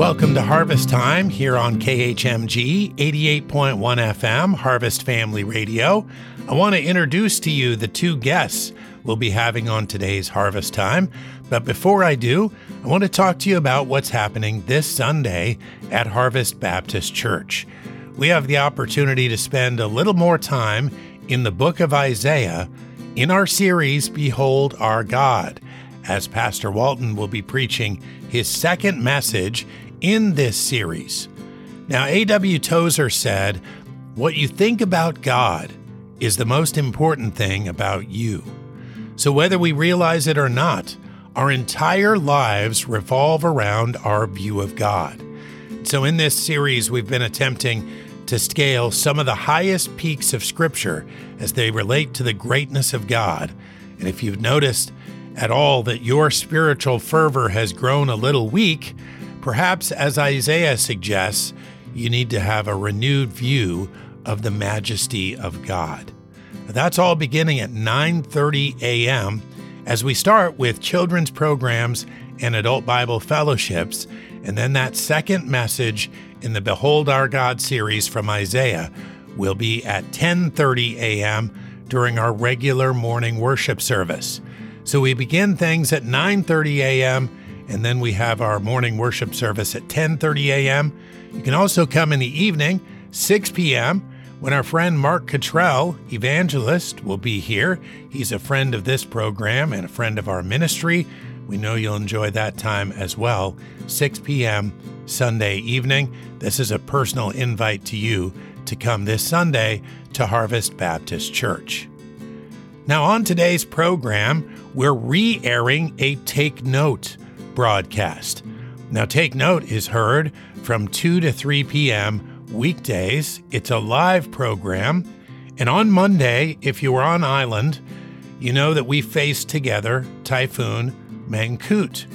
Welcome to Harvest Time here on KHMG 88.1 FM, Harvest Family Radio. I want to introduce to you the two guests we'll be having on today's Harvest Time. But before I do, I want to talk to you about what's happening this Sunday at Harvest Baptist Church. We have the opportunity to spend a little more time in the book of Isaiah in our series, Behold Our God, as Pastor Walton will be preaching his second message in this series. Now, A.W. Tozer said, What you think about God is the most important thing about you. So, whether we realize it or not, our entire lives revolve around our view of God. So, in this series, we've been attempting to scale some of the highest peaks of Scripture as they relate to the greatness of God. And if you've noticed at all that your spiritual fervor has grown a little weak, perhaps as Isaiah suggests, you need to have a renewed view of the majesty of God. That's all beginning at 9:30 a.m. as we start with children's programs and adult Bible fellowships, and then that second message in the Behold Our God series from Isaiah will be at 10:30 a.m. during our regular morning worship service. So we begin things at 9:30 a.m. and then we have our morning worship service at 10:30 a.m. You can also come in the evening, 6 p.m when our friend Mark Cottrell, evangelist, will be here. He's a friend of this program and a friend of our ministry. We know you'll enjoy that time as well. 6 p.m. Sunday evening. This is a personal invite to you to come this Sunday to Harvest Baptist Church. Now, on today's program, we're re airing a Take Note broadcast. Now, Take Note is heard from 2 to 3 p.m weekdays. It's a live program. And on Monday, if you were on island, you know that we faced together Typhoon Mangkhut.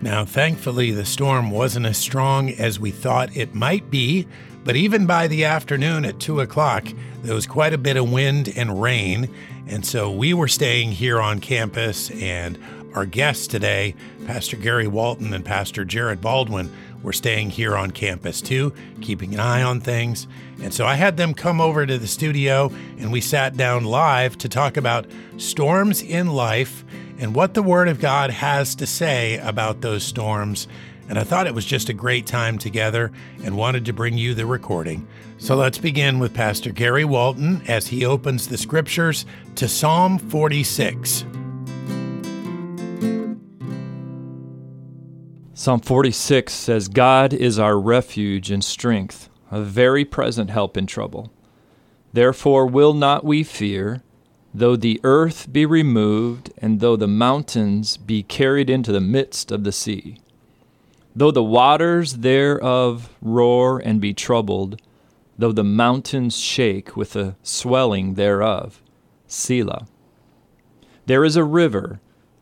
Now, thankfully, the storm wasn't as strong as we thought it might be, but even by the afternoon at 2 o'clock, there was quite a bit of wind and rain. And so we were staying here on campus, and our guests today, Pastor Gary Walton and Pastor Jared Baldwin, were staying here on campus too, keeping an eye on things. And so I had them come over to the studio and we sat down live to talk about storms in life and what the Word of God has to say about those storms. And I thought it was just a great time together and wanted to bring you the recording. So let's begin with Pastor Gary Walton as he opens the scriptures to Psalm 46. Psalm 46 says, God is our refuge and strength, a very present help in trouble. Therefore will not we fear, though the earth be removed, and though the mountains be carried into the midst of the sea. Though the waters thereof roar and be troubled, though the mountains shake with the swelling thereof. Selah. There is a river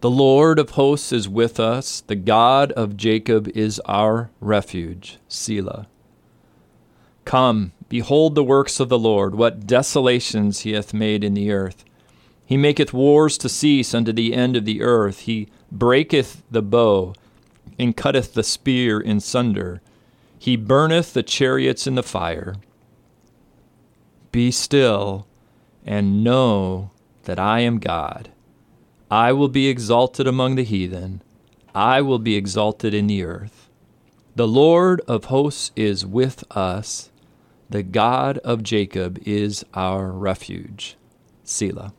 The Lord of hosts is with us. The God of Jacob is our refuge. Selah. Come, behold the works of the Lord, what desolations he hath made in the earth. He maketh wars to cease unto the end of the earth. He breaketh the bow, and cutteth the spear in sunder. He burneth the chariots in the fire. Be still, and know that I am God. I will be exalted among the heathen, I will be exalted in the earth. The Lord of hosts is with us, the God of Jacob is our refuge. Selah.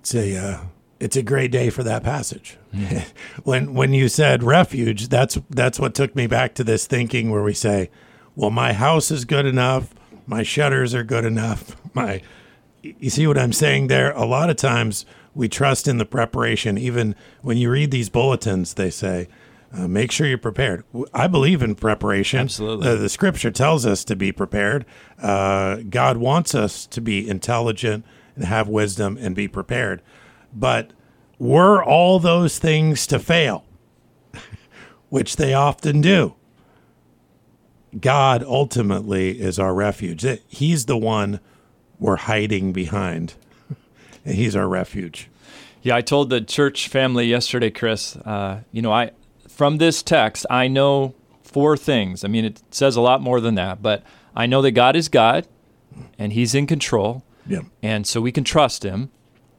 It's a, uh, it's a great day for that passage. Mm-hmm. when when you said refuge, that's that's what took me back to this thinking where we say, well, my house is good enough, my shutters are good enough, my you see what I'm saying there? A lot of times we trust in the preparation. Even when you read these bulletins, they say, Uh, make sure you're prepared. I believe in preparation. Absolutely. Uh, the scripture tells us to be prepared. Uh, God wants us to be intelligent and have wisdom and be prepared. But were all those things to fail, which they often do, God ultimately is our refuge. He's the one we're hiding behind, and He's our refuge. Yeah, I told the church family yesterday, Chris. Uh, you know, I from this text, I know four things. I mean, it says a lot more than that, but I know that God is God, and He's in control, yeah. and so we can trust Him.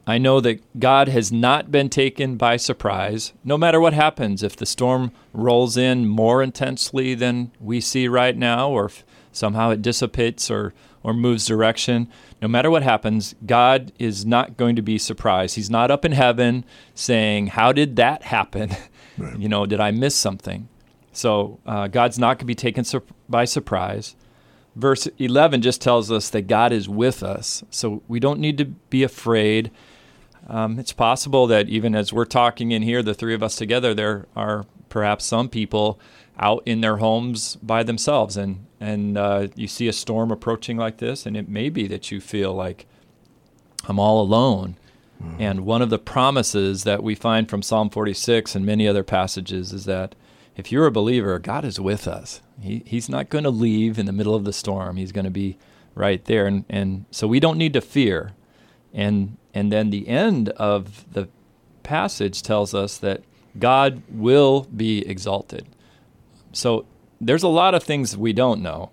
I know that God has not been taken by surprise, no matter what happens. If the storm rolls in more intensely than we see right now, or if somehow it dissipates or, or moves direction, no matter what happens, God is not going to be surprised. He's not up in heaven saying, How did that happen? Right. you know, did I miss something? So uh, God's not going to be taken sur- by surprise. Verse 11 just tells us that God is with us. So we don't need to be afraid. Um, it's possible that even as we're talking in here, the three of us together, there are perhaps some people out in their homes by themselves, and and uh, you see a storm approaching like this, and it may be that you feel like I'm all alone. Mm-hmm. And one of the promises that we find from Psalm 46 and many other passages is that if you're a believer, God is with us. He, he's not going to leave in the middle of the storm. He's going to be right there, and and so we don't need to fear. And and then the end of the passage tells us that God will be exalted. So there's a lot of things we don't know.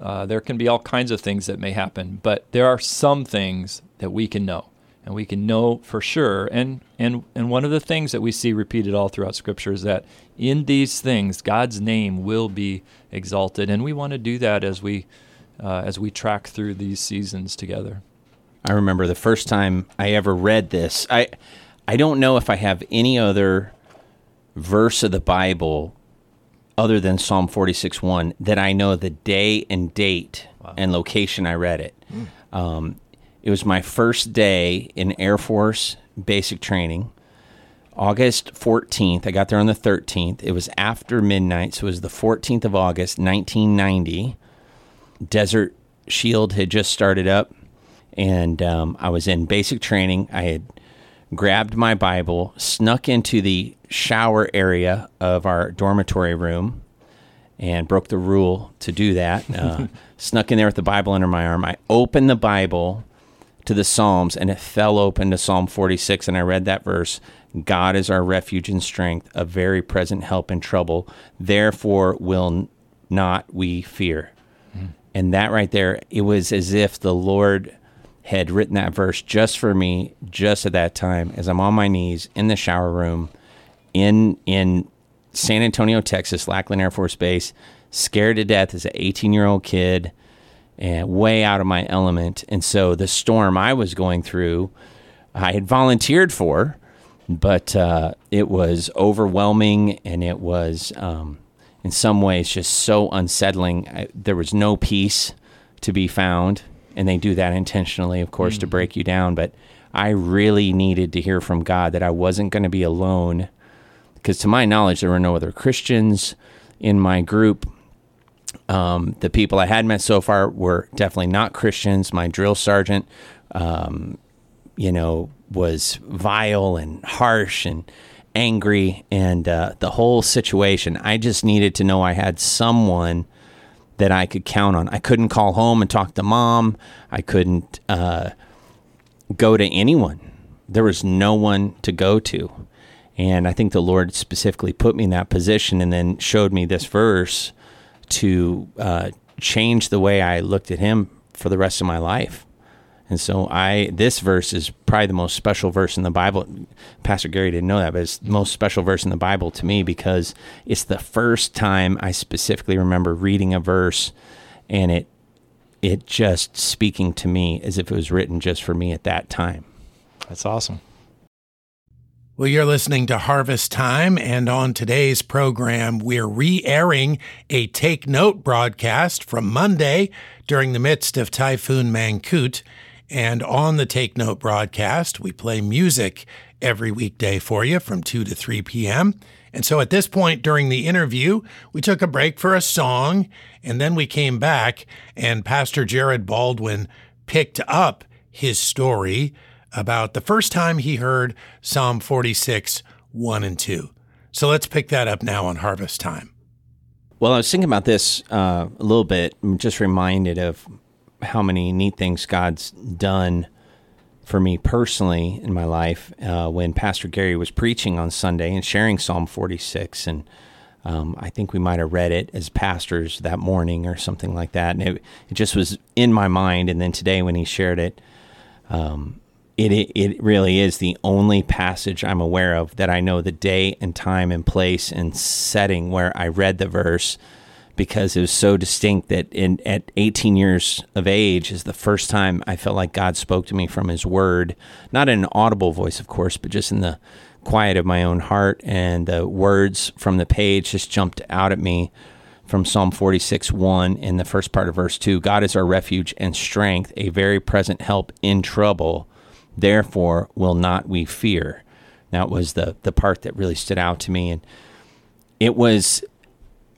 Uh, there can be all kinds of things that may happen, but there are some things that we can know, and we can know for sure. And and and one of the things that we see repeated all throughout Scripture is that in these things, God's name will be exalted, and we want to do that as we uh, as we track through these seasons together. I remember the first time I ever read this. I I don't know if I have any other verse of the Bible other than Psalm 46 1 that I know the day and date wow. and location I read it. Mm. Um, it was my first day in Air Force basic training. August 14th. I got there on the 13th. It was after midnight, so it was the 14th of August, 1990. Desert Shield had just started up and um, I was in basic training. I had grabbed my Bible, snuck into the shower area of our dormitory room, and broke the rule to do that. Uh, snuck in there with the Bible under my arm. I opened the Bible to the Psalms, and it fell open to Psalm 46, and I read that verse. God is our refuge and strength, a very present help in trouble. Therefore, will not we fear. Mm. And that right there, it was as if the Lord had written that verse just for me, just at that time, as I'm on my knees in the shower room in in San Antonio, Texas, Lackland Air Force Base, scared to death as an 18 year old kid and way out of my element. And so the storm I was going through, I had volunteered for, but uh, it was overwhelming and it was, um, in some ways, just so unsettling. I, there was no peace to be found and they do that intentionally, of course, mm-hmm. to break you down. But I really needed to hear from God that I wasn't going to be alone, because to my knowledge, there were no other Christians in my group. Um, the people I had met so far were definitely not Christians. My drill sergeant, um, you know, was vile and harsh and angry, and uh, the whole situation. I just needed to know I had someone that I could count on. I couldn't call home and talk to mom. I couldn't uh, go to anyone. There was no one to go to. And I think the Lord specifically put me in that position and then showed me this verse to uh, change the way I looked at Him for the rest of my life. And so I this verse is probably the most special verse in the Bible. Pastor Gary didn't know that, but it's the most special verse in the Bible to me because it's the first time I specifically remember reading a verse and it it just speaking to me as if it was written just for me at that time. That's awesome. Well, you're listening to Harvest Time, and on today's program, we're re airing a Take Note broadcast from Monday during the midst of Typhoon Mangkhut. And on the Take Note broadcast, we play music every weekday for you from 2 to 3 p.m. And so at this point during the interview, we took a break for a song, and then we came back, and Pastor Jared Baldwin picked up his story about the first time he heard Psalm 46, 1 and 2. So let's pick that up now on Harvest Time. Well, I was thinking about this uh, a little bit. I'm just reminded of how many neat things God's done for me personally in my life uh, when Pastor Gary was preaching on Sunday and sharing Psalm 46. And um, I think we might have read it as pastors that morning or something like that. And it, it just was in my mind. And then today when he shared it, um, it, it really is the only passage I'm aware of that I know the day and time and place and setting where I read the verse because it was so distinct that in at 18 years of age is the first time I felt like God spoke to me from his word not in an audible voice of course but just in the quiet of my own heart. And the words from the page just jumped out at me from Psalm 46 1 in the first part of verse 2 God is our refuge and strength a very present help in trouble. Therefore, will not we fear. That was the the part that really stood out to me, and it was,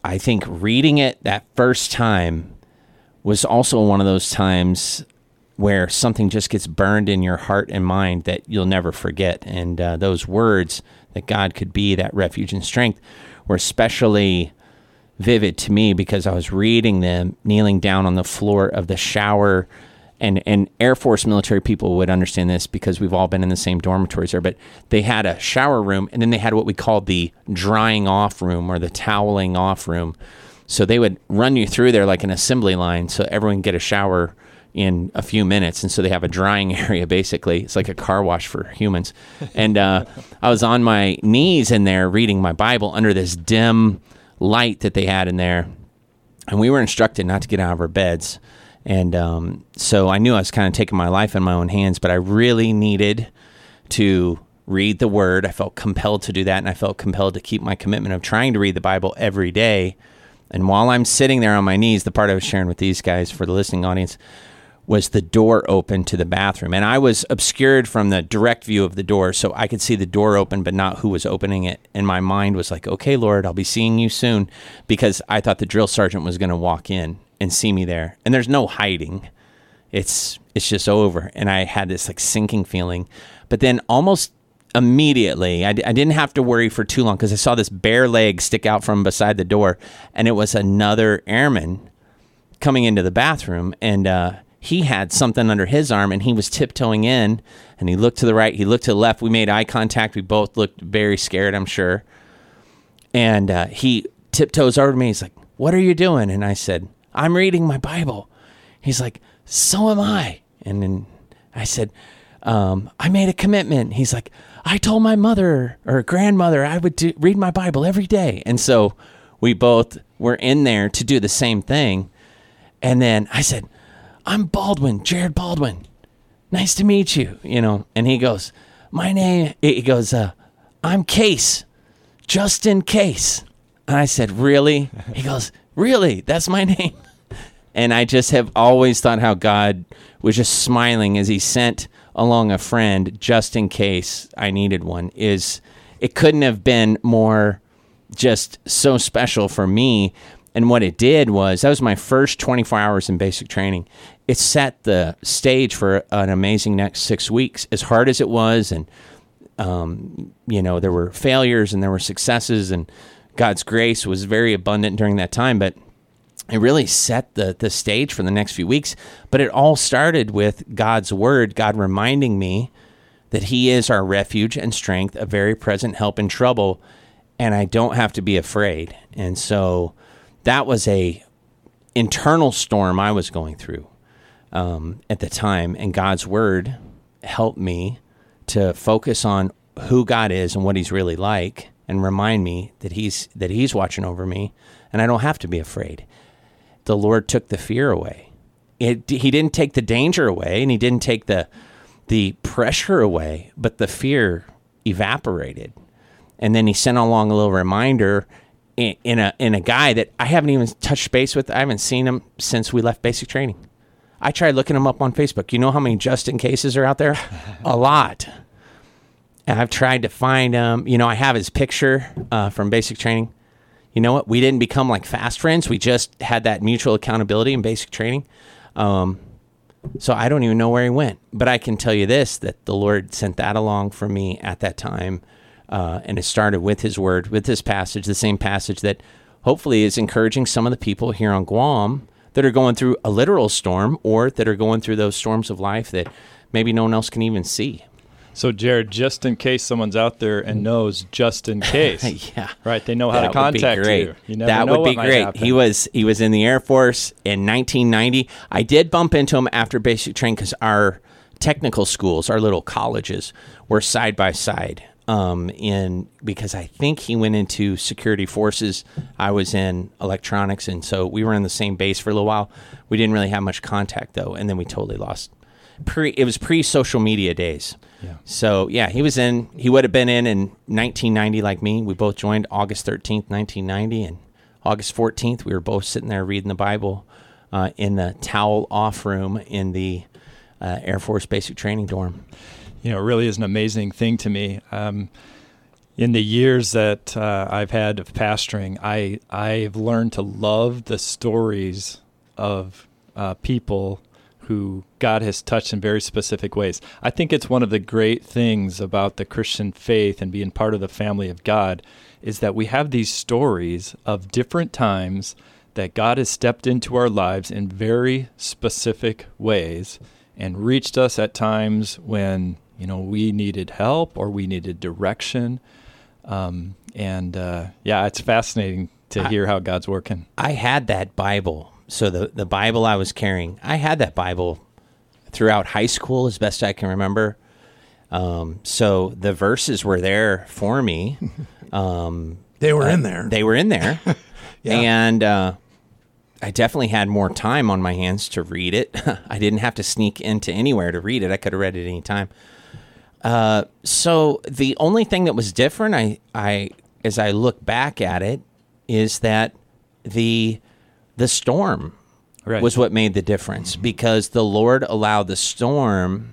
I think, reading it that first time was also one of those times where something just gets burned in your heart and mind that you'll never forget. And uh, those words that God could be that refuge and strength were especially vivid to me because I was reading them kneeling down on the floor of the shower and and Air Force military people would understand this because we've all been in the same dormitories there. But they had a shower room, and then they had what we called the drying off room or the toweling off room. So they would run you through there like an assembly line, so everyone can get a shower in a few minutes, and so they have a drying area basically. It's like a car wash for humans. And uh, I was on my knees in there reading my Bible under this dim light that they had in there, and we were instructed not to get out of our beds and um, so I knew I was kind of taking my life in my own hands, but I really needed to read the word. I felt compelled to do that, and I felt compelled to keep my commitment of trying to read the Bible every day. And while I'm sitting there on my knees, the part I was sharing with these guys for the listening audience was the door open to the bathroom. And I was obscured from the direct view of the door, so I could see the door open, but not who was opening it. And my mind was like, okay, Lord, I'll be seeing you soon, because I thought the drill sergeant was going to walk in and see me there. And there's no hiding. It's it's just over. And I had this like sinking feeling. But then almost immediately, I d- I didn't have to worry for too long because I saw this bare leg stick out from beside the door, and it was another airman coming into the bathroom, and uh, he had something under his arm, and he was tiptoeing in, and he looked to the right, he looked to the left. We made eye contact. We both looked very scared, I'm sure. And uh, he tiptoes over to me. He's like, "What are you doing?" And I said, I'm reading my Bible. He's like, So am I. And then I said, um, I made a commitment. He's like, I told my mother or grandmother I would do, read my Bible every day. And so we both were in there to do the same thing. And then I said, I'm Baldwin, Jared Baldwin. Nice to meet you, you know. And he goes, My name, he goes, uh, I'm Case, just in case. And I said, Really? He goes, Really? That's my name? And I just have always thought how God was just smiling as he sent along a friend just in case I needed one is it couldn't have been more just so special for me and what it did was that was my first 24 hours in basic training it set the stage for an amazing next six weeks as hard as it was and um, you know there were failures and there were successes and god's grace was very abundant during that time but it really set the the stage for the next few weeks. But it all started with God's word, God reminding me that He is our refuge and strength, a very present help in trouble, and I don't have to be afraid. And so that was a internal storm I was going through um, at the time, and God's word helped me to focus on who God is and what He's really like, and remind me that He's that He's watching over me, and I don't have to be afraid the Lord took the fear away. It, he didn't take the danger away and he didn't take the the pressure away, but the fear evaporated. And then he sent along a little reminder in, in a in a guy that I haven't even touched base with. I haven't seen him since we left basic training. I tried looking him up on Facebook. You know how many Justin cases are out there? a lot. I've tried to find him. You know, I have his picture uh, from basic training. You know what? We didn't become like fast friends. We just had that mutual accountability in basic training. Um, so I don't even know where he went. But I can tell you this that the Lord sent that along for me at that time. Uh, and it started with his word, with this passage, the same passage that hopefully is encouraging some of the people here on Guam that are going through a literal storm or that are going through those storms of life that maybe no one else can even see. So, Jared, just in case someone's out there and knows, just in case, yeah, right? They know how that to contact would be great. you. you that would be great. He was he was in the Air Force in 1990. I did bump into him after basic training because our technical schools, our little colleges, were side by side. Um, in because I think he went into security forces. I was in electronics, and so we were in the same base for a little while. We didn't really have much contact though, and then we totally lost. Pre, it was pre social media days. Yeah. So yeah, he was in. He would have been in in 1990, like me. We both joined August 13th, 1990, and August 14th, we were both sitting there reading the Bible uh, in the towel off room in the uh, Air Force Basic Training Dorm. you know, it really is an amazing thing to me. Um, in the years that uh, I've had of pastoring, I I've learned to love the stories of uh, people who God has touched in very specific ways. I think it's one of the great things about the Christian faith and being part of the family of God is that we have these stories of different times that God has stepped into our lives in very specific ways and reached us at times when you know we needed help or we needed direction. Um, and uh, yeah, it's fascinating to hear how God's working. I had that Bible. So the the Bible I was carrying, I had that Bible throughout high school as best I can remember. Um, so the verses were there for me. Um, They were in there. They were in there. Yeah. And uh, I definitely had more time on my hands to read it. I didn't have to sneak into anywhere to read it. I could have read it any time. Uh, so the only thing that was different, I, I, as I look back at it, is that the the storm Right. was what made the difference mm-hmm. because the Lord allowed the storm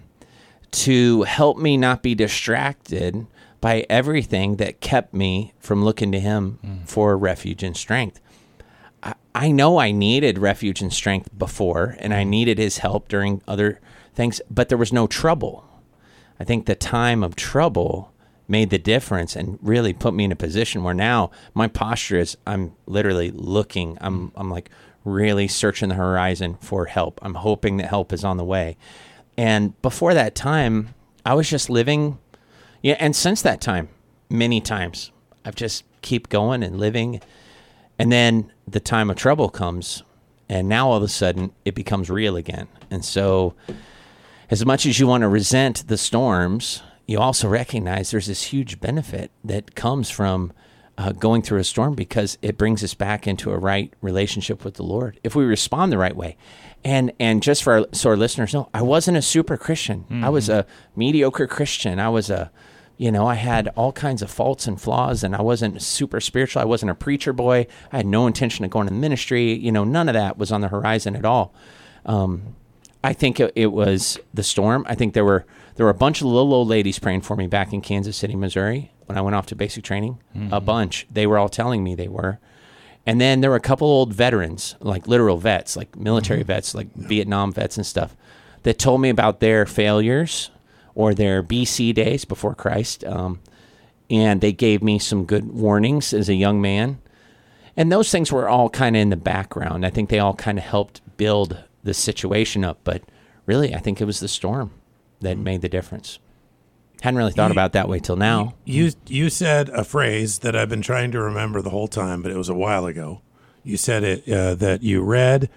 to help me not be distracted by everything that kept me from looking to Him mm. for refuge and strength. I, I know I needed refuge and strength before, and I mm-hmm. needed His help during other things, but there was no trouble. I think the time of trouble made the difference and really put me in a position where now my posture is I'm literally looking. I'm I'm like really searching the horizon for help. I'm hoping that help is on the way. And before that time, I was just living yeah, and since that time, many times I've just keep going and living and then the time of trouble comes and now all of a sudden it becomes real again. And so as much as you want to resent the storms, you also recognize there's this huge benefit that comes from uh, going through a storm because it brings us back into a right relationship with the Lord if we respond the right way. And and just for our, so our listeners know, I wasn't a super Christian. I was a mediocre Christian. I was a you know, I had all kinds of faults and flaws, and I wasn't super spiritual. I wasn't a preacher boy. I had no intention of going to ministry. You know, none of that was on the horizon at all. Um, I think it, it was the storm. I think there were there were a bunch of little old ladies praying for me back in Kansas City, Missouri, when I went off to basic training. A bunch. They were all telling me they were. And then there were a couple old veterans, like literal vets, like military vets, like Vietnam vets and stuff, that told me about their failures or their BC days before Christ. Um, and they gave me some good warnings as a young man. And those things were all kind of in the background. I think they all kind of helped build the situation up. But really, I think it was the storm that made the difference. Hadn't really thought You- about that way till now. You you said a phrase that I've been trying to remember the whole time, but it was a while ago. You said it uh, that you read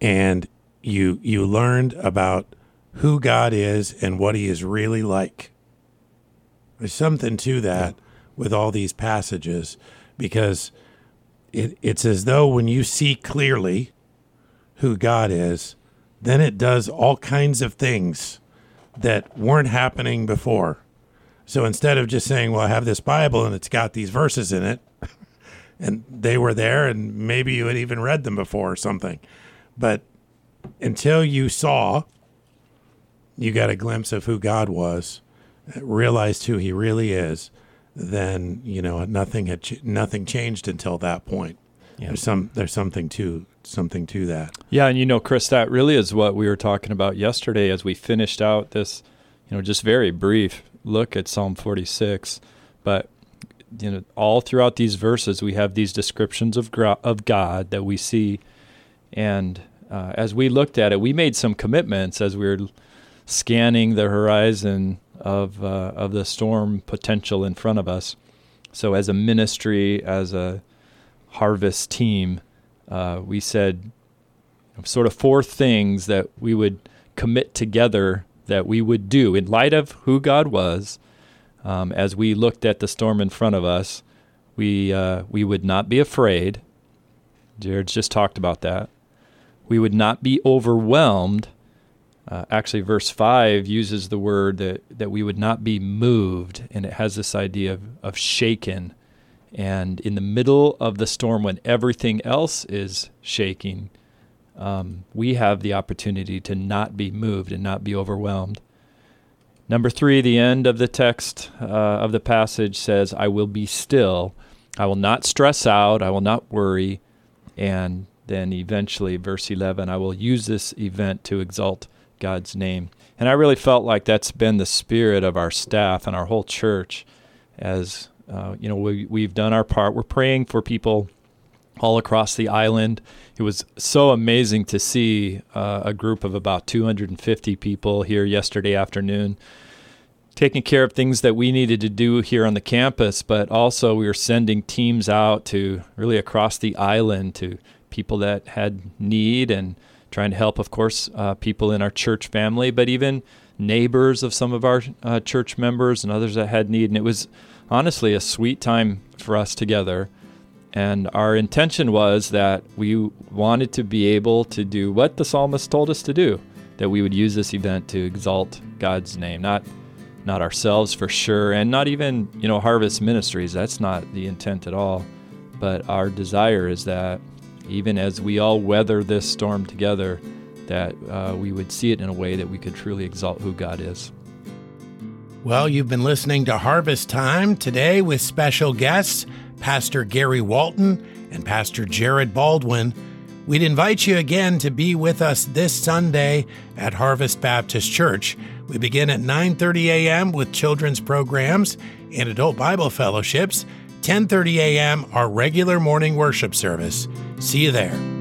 and you you learned about who God is and what He is really like. There's something to that with all these passages because it, it's as though when you see clearly who God is, then it does all kinds of things that weren't happening before. So instead of just saying, "Well, I have this Bible and it's got these verses in it," and they were there, and maybe you had even read them before or something, but until you saw, you got a glimpse of who God was, realized who he really is, then you know nothing had ch- nothing changed until that point. Yeah. There's some there's something to something to that. Yeah, and you know, Chris, that really is what we were talking about yesterday as we finished out this, you know, just very brief look at Psalm 46. But you know, all throughout these verses, we have these descriptions of of God that we see, and uh, as we looked at it, we made some commitments as we were scanning the horizon of uh, of the storm potential in front of us. So, as a ministry, as a harvest team, uh, we said sort of four things that we would commit together that we would do in light of who God was. Um, as we looked at the storm in front of us, we uh, we would not be afraid. Jared just talked about that. We would not be overwhelmed uh, actually, verse 5 uses the word that, that we would not be moved, and it has this idea of, of shaken. And in the middle of the storm, when everything else is shaking, um, we have the opportunity to not be moved and not be overwhelmed. Number three, the end of the text uh, of the passage says, I will be still. I will not stress out. I will not worry. And then eventually, verse 11, I will use this event to exalt God's name. And I really felt like that's been the spirit of our staff and our whole church as uh, you know we, we've done our part. We're praying for people all across the island. It was so amazing to see uh, a group of about 250 people here yesterday afternoon taking care of things that we needed to do here on the campus, but also we were sending teams out to really across the island to people that had need and trying to help, of course, uh, people in our church family, but even neighbors of some of our uh, church members and others that had need. And it was honestly a sweet time for us together. And our intention was that we wanted to be able to do what the psalmist told us to do, that we would use this event to exalt God's name, not not ourselves for sure, and not even, you know, Harvest Ministries. That's not the intent at all. But our desire is that even as we all weather this storm together, that uh, we would see it in a way that we could truly exalt who God is. Well, you've been listening to Harvest Time today with special guests, Pastor Gary Walton and Pastor Jared Baldwin. We'd invite you again to be with us this Sunday at Harvest Baptist Church. We begin at 9:30 a.m. with children's programs and adult Bible fellowships. 10:30 a.m. our regular morning worship service. See you there.